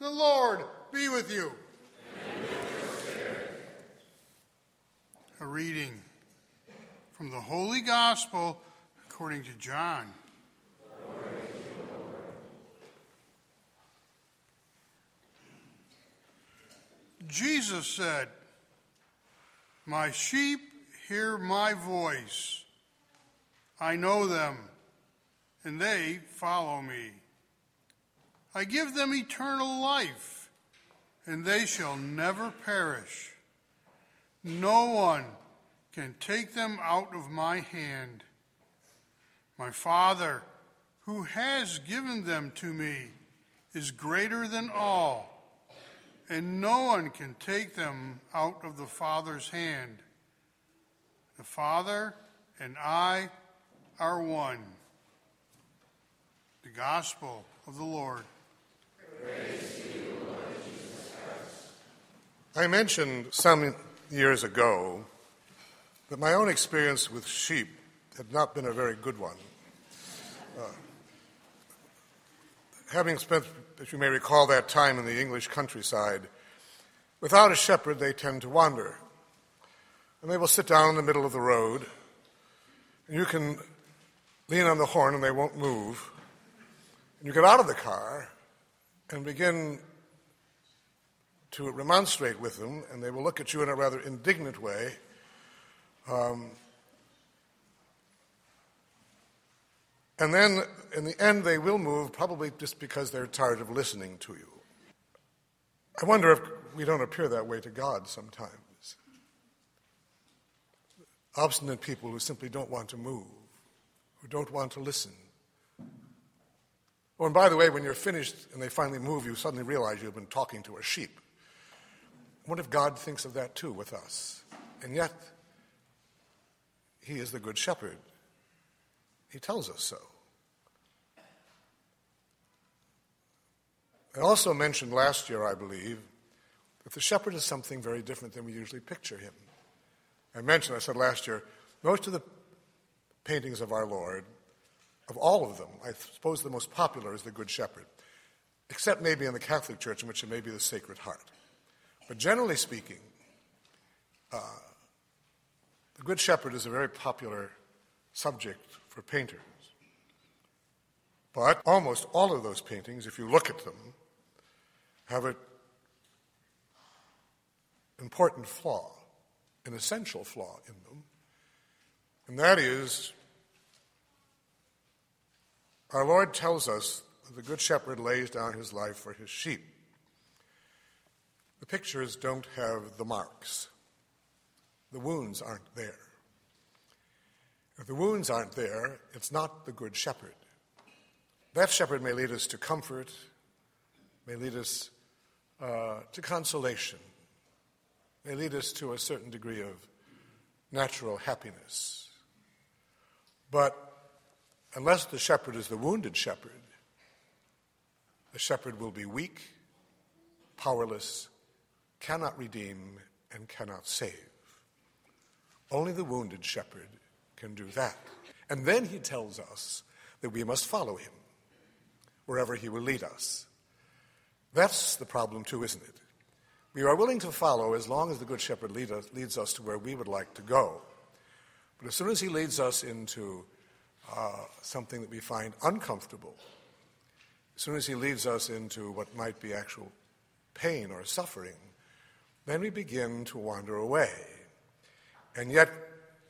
The Lord be with you. A reading from the Holy Gospel according to John. Jesus said, My sheep hear my voice. I know them, and they follow me. I give them eternal life, and they shall never perish. No one can take them out of my hand. My Father, who has given them to me, is greater than all, and no one can take them out of the Father's hand. The Father and I are one. The Gospel of the Lord. I mentioned some years ago that my own experience with sheep had not been a very good one. Uh, having spent, as you may recall, that time in the English countryside, without a shepherd, they tend to wander. And they will sit down in the middle of the road, and you can lean on the horn and they won't move. And you get out of the car and begin to remonstrate with them, and they will look at you in a rather indignant way. Um, and then, in the end, they will move, probably just because they're tired of listening to you. I wonder if we don't appear that way to God sometimes. Obstinate people who simply don't want to move, who don't want to listen. Oh, and by the way, when you're finished and they finally move, you suddenly realize you've been talking to a sheep. What if God thinks of that too with us? And yet, He is the Good Shepherd. He tells us so. I also mentioned last year, I believe, that the shepherd is something very different than we usually picture him. I mentioned, I said last year, most of the paintings of our Lord, of all of them, I suppose the most popular is the Good Shepherd, except maybe in the Catholic Church, in which it may be the Sacred Heart. But generally speaking, uh, the Good Shepherd is a very popular subject for painters. But almost all of those paintings, if you look at them, have an important flaw, an essential flaw in them, and that is our Lord tells us that the Good Shepherd lays down his life for his sheep. The pictures don't have the marks. The wounds aren't there. If the wounds aren't there, it's not the Good Shepherd. That shepherd may lead us to comfort, may lead us uh, to consolation, may lead us to a certain degree of natural happiness. But unless the shepherd is the wounded shepherd, the shepherd will be weak, powerless, cannot redeem, and cannot save. Only the wounded shepherd can do that. And then he tells us that we must follow him wherever he will lead us. That's the problem, too, isn't it? We are willing to follow as long as the Good Shepherd lead us, leads us to where we would like to go. But as soon as he leads us into uh, something that we find uncomfortable, as soon as he leads us into what might be actual pain or suffering, then we begin to wander away. And yet,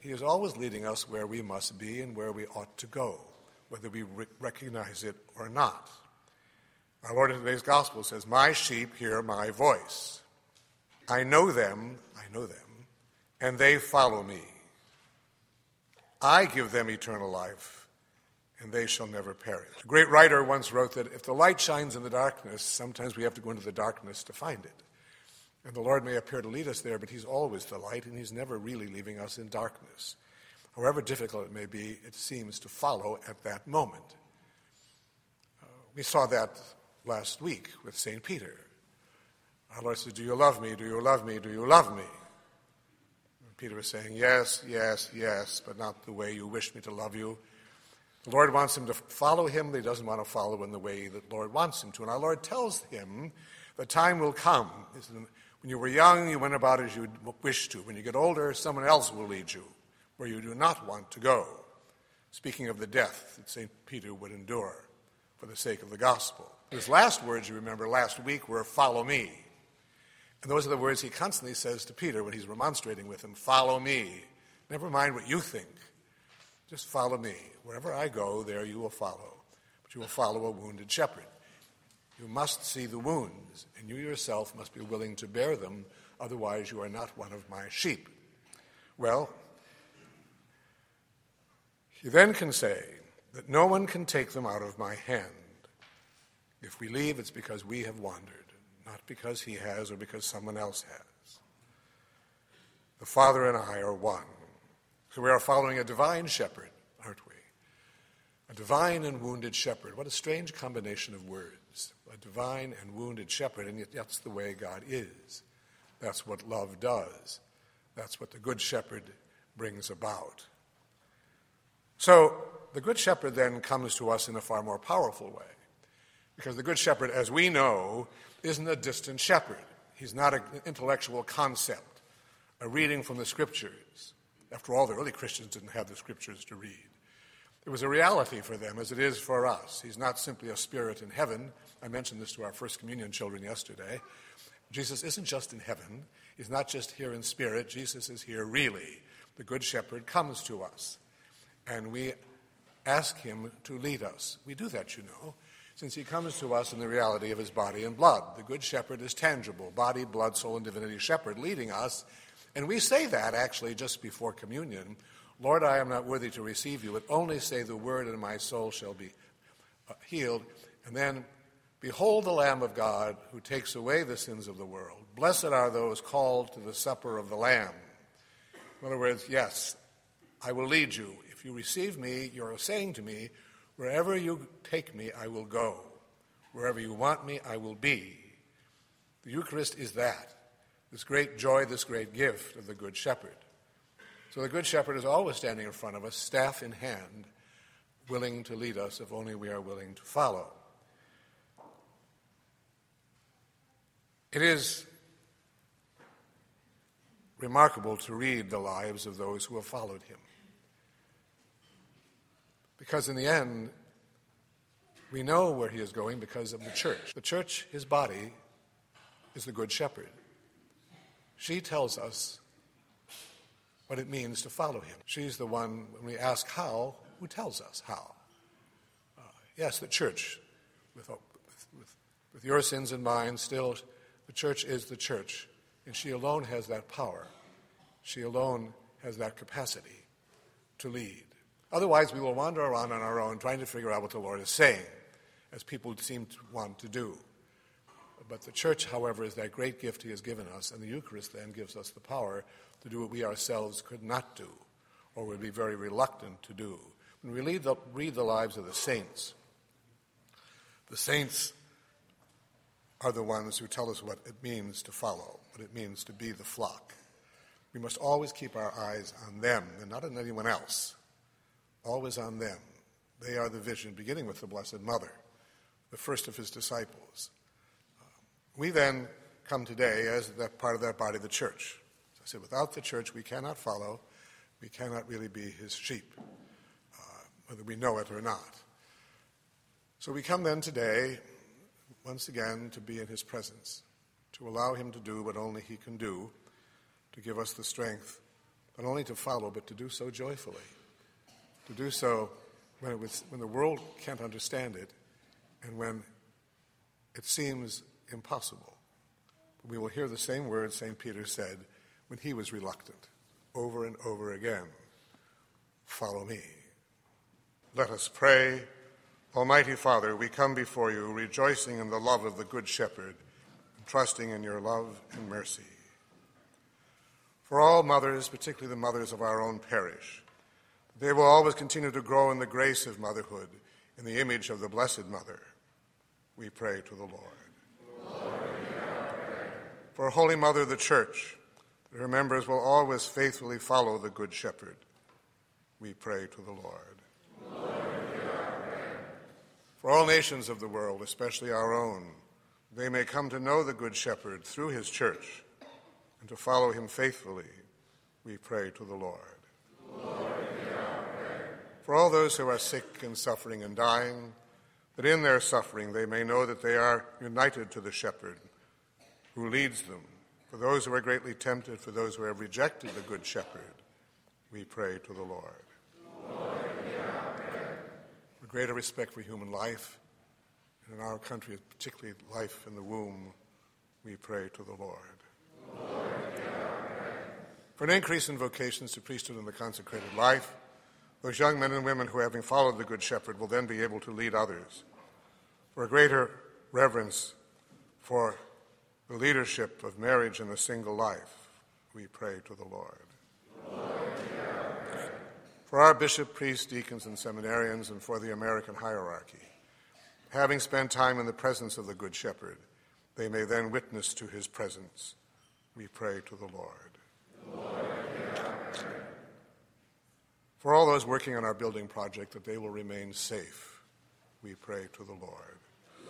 He is always leading us where we must be and where we ought to go, whether we re- recognize it or not. Our Lord in today's gospel says, My sheep hear my voice. I know them, I know them, and they follow me. I give them eternal life, and they shall never perish. A great writer once wrote that if the light shines in the darkness, sometimes we have to go into the darkness to find it. And the Lord may appear to lead us there, but He's always the light, and He's never really leaving us in darkness. However difficult it may be, it seems to follow at that moment. Uh, we saw that last week with St. Peter. Our Lord said, Do you love me? Do you love me? Do you love me? Peter was saying, Yes, yes, yes, but not the way you wish me to love you. The Lord wants him to follow him, but he doesn't want to follow in the way that the Lord wants him to. And our Lord tells him The time will come. When you were young, you went about as you wished to. When you get older, someone else will lead you where you do not want to go. Speaking of the death that St. Peter would endure for the sake of the gospel. His last words, you remember, last week were, Follow me. And those are the words he constantly says to Peter when he's remonstrating with him Follow me. Never mind what you think. Just follow me. Wherever I go, there you will follow. But you will follow a wounded shepherd. You must see the wounds, and you yourself must be willing to bear them, otherwise, you are not one of my sheep. Well, he then can say that no one can take them out of my hand. If we leave, it's because we have wandered, not because he has or because someone else has. The Father and I are one. So we are following a divine shepherd, aren't we? A divine and wounded shepherd. What a strange combination of words. A divine and wounded shepherd, and yet that's the way God is. That's what love does. That's what the Good Shepherd brings about. So the Good Shepherd then comes to us in a far more powerful way. Because the Good Shepherd, as we know, isn't a distant shepherd. He's not an intellectual concept, a reading from the Scriptures. After all, the early Christians didn't have the scriptures to read. It was a reality for them, as it is for us. He's not simply a spirit in heaven. I mentioned this to our First Communion children yesterday. Jesus isn't just in heaven, He's not just here in spirit. Jesus is here really. The Good Shepherd comes to us, and we ask Him to lead us. We do that, you know, since He comes to us in the reality of His body and blood. The Good Shepherd is tangible body, blood, soul, and divinity shepherd leading us and we say that actually just before communion Lord, I am not worthy to receive you, but only say the word, and my soul shall be uh, healed. And then, behold the Lamb of God who takes away the sins of the world. Blessed are those called to the supper of the Lamb. In other words, yes, I will lead you. If you receive me, you're saying to me, wherever you take me, I will go. Wherever you want me, I will be. The Eucharist is that this great joy, this great gift of the Good Shepherd. So the Good Shepherd is always standing in front of us, staff in hand, willing to lead us if only we are willing to follow. It is remarkable to read the lives of those who have followed him. Because in the end, we know where he is going because of the church. The church, his body, is the Good Shepherd. She tells us what it means to follow him. She's the one, when we ask how, who tells us how. Uh, yes, the church, with, with, with your sins in mind, still, the church is the church, and she alone has that power. She alone has that capacity to lead. Otherwise, we will wander around on our own trying to figure out what the Lord is saying, as people seem to want to do. But the church, however, is that great gift he has given us, and the Eucharist then gives us the power to do what we ourselves could not do or would be very reluctant to do. When we read the, read the lives of the saints, the saints are the ones who tell us what it means to follow, what it means to be the flock. We must always keep our eyes on them and not on anyone else. Always on them. They are the vision, beginning with the Blessed Mother, the first of his disciples. We then come today as that part of that body, the church. As I said, without the church, we cannot follow. We cannot really be his sheep, uh, whether we know it or not. So we come then today, once again, to be in his presence, to allow him to do what only he can do, to give us the strength, not only to follow, but to do so joyfully, to do so when, was, when the world can't understand it, and when it seems impossible. We will hear the same words St. Peter said when he was reluctant over and over again Follow me. Let us pray. Almighty Father, we come before you rejoicing in the love of the Good Shepherd, and trusting in your love and mercy. For all mothers, particularly the mothers of our own parish, they will always continue to grow in the grace of motherhood, in the image of the Blessed Mother. We pray to the Lord for Holy Mother, the Church, that her members will always faithfully follow the Good Shepherd. We pray to the Lord. Lord for all nations of the world, especially our own, they may come to know the Good Shepherd through his church and to follow him faithfully, we pray to the Lord. Lord For all those who are sick and suffering and dying, that in their suffering they may know that they are united to the Shepherd who leads them. For those who are greatly tempted, for those who have rejected the Good Shepherd, we pray to the Lord. Lord for greater respect for human life, and in our country, particularly life in the womb, we pray to the Lord. Lord for an increase in vocations to priesthood and the consecrated life, those young men and women who, having followed the Good Shepherd, will then be able to lead others. For a greater reverence for the leadership of marriage and a single life, we pray to the Lord. Lord for our bishop, priests, deacons, and seminarians, and for the American hierarchy, having spent time in the presence of the Good Shepherd, they may then witness to his presence. We pray to the Lord. Lord for all those working on our building project, that they will remain safe, we pray to the Lord.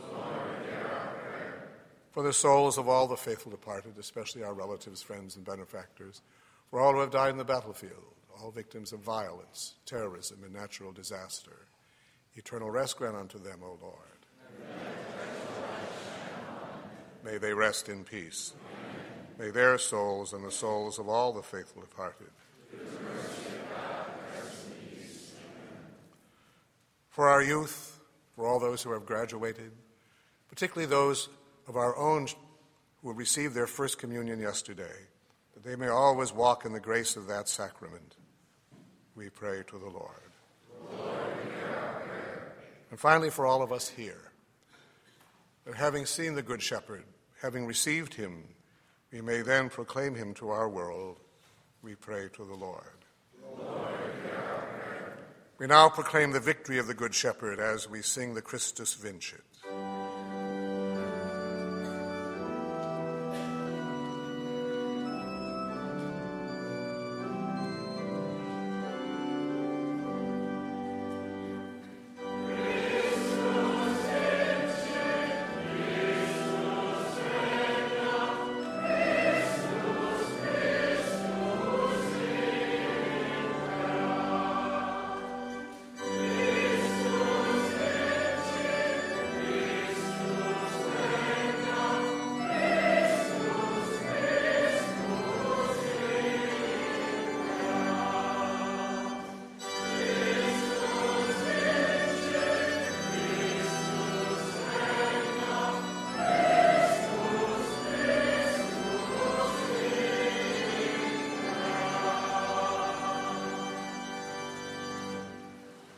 Lord for the souls of all the faithful departed, especially our relatives, friends, and benefactors, for all who have died in the battlefield, all victims of violence, terrorism, and natural disaster. Eternal rest grant unto them, O Lord. May they rest in peace. May their souls and the souls of all the faithful departed. For our youth, for all those who have graduated, particularly those of our own who received their first communion yesterday, that they may always walk in the grace of that sacrament. We pray to the Lord. Lord and finally, for all of us here, that having seen the Good Shepherd, having received him, we may then proclaim him to our world. We pray to the Lord. Lord we now proclaim the victory of the Good Shepherd as we sing the Christus Vincit.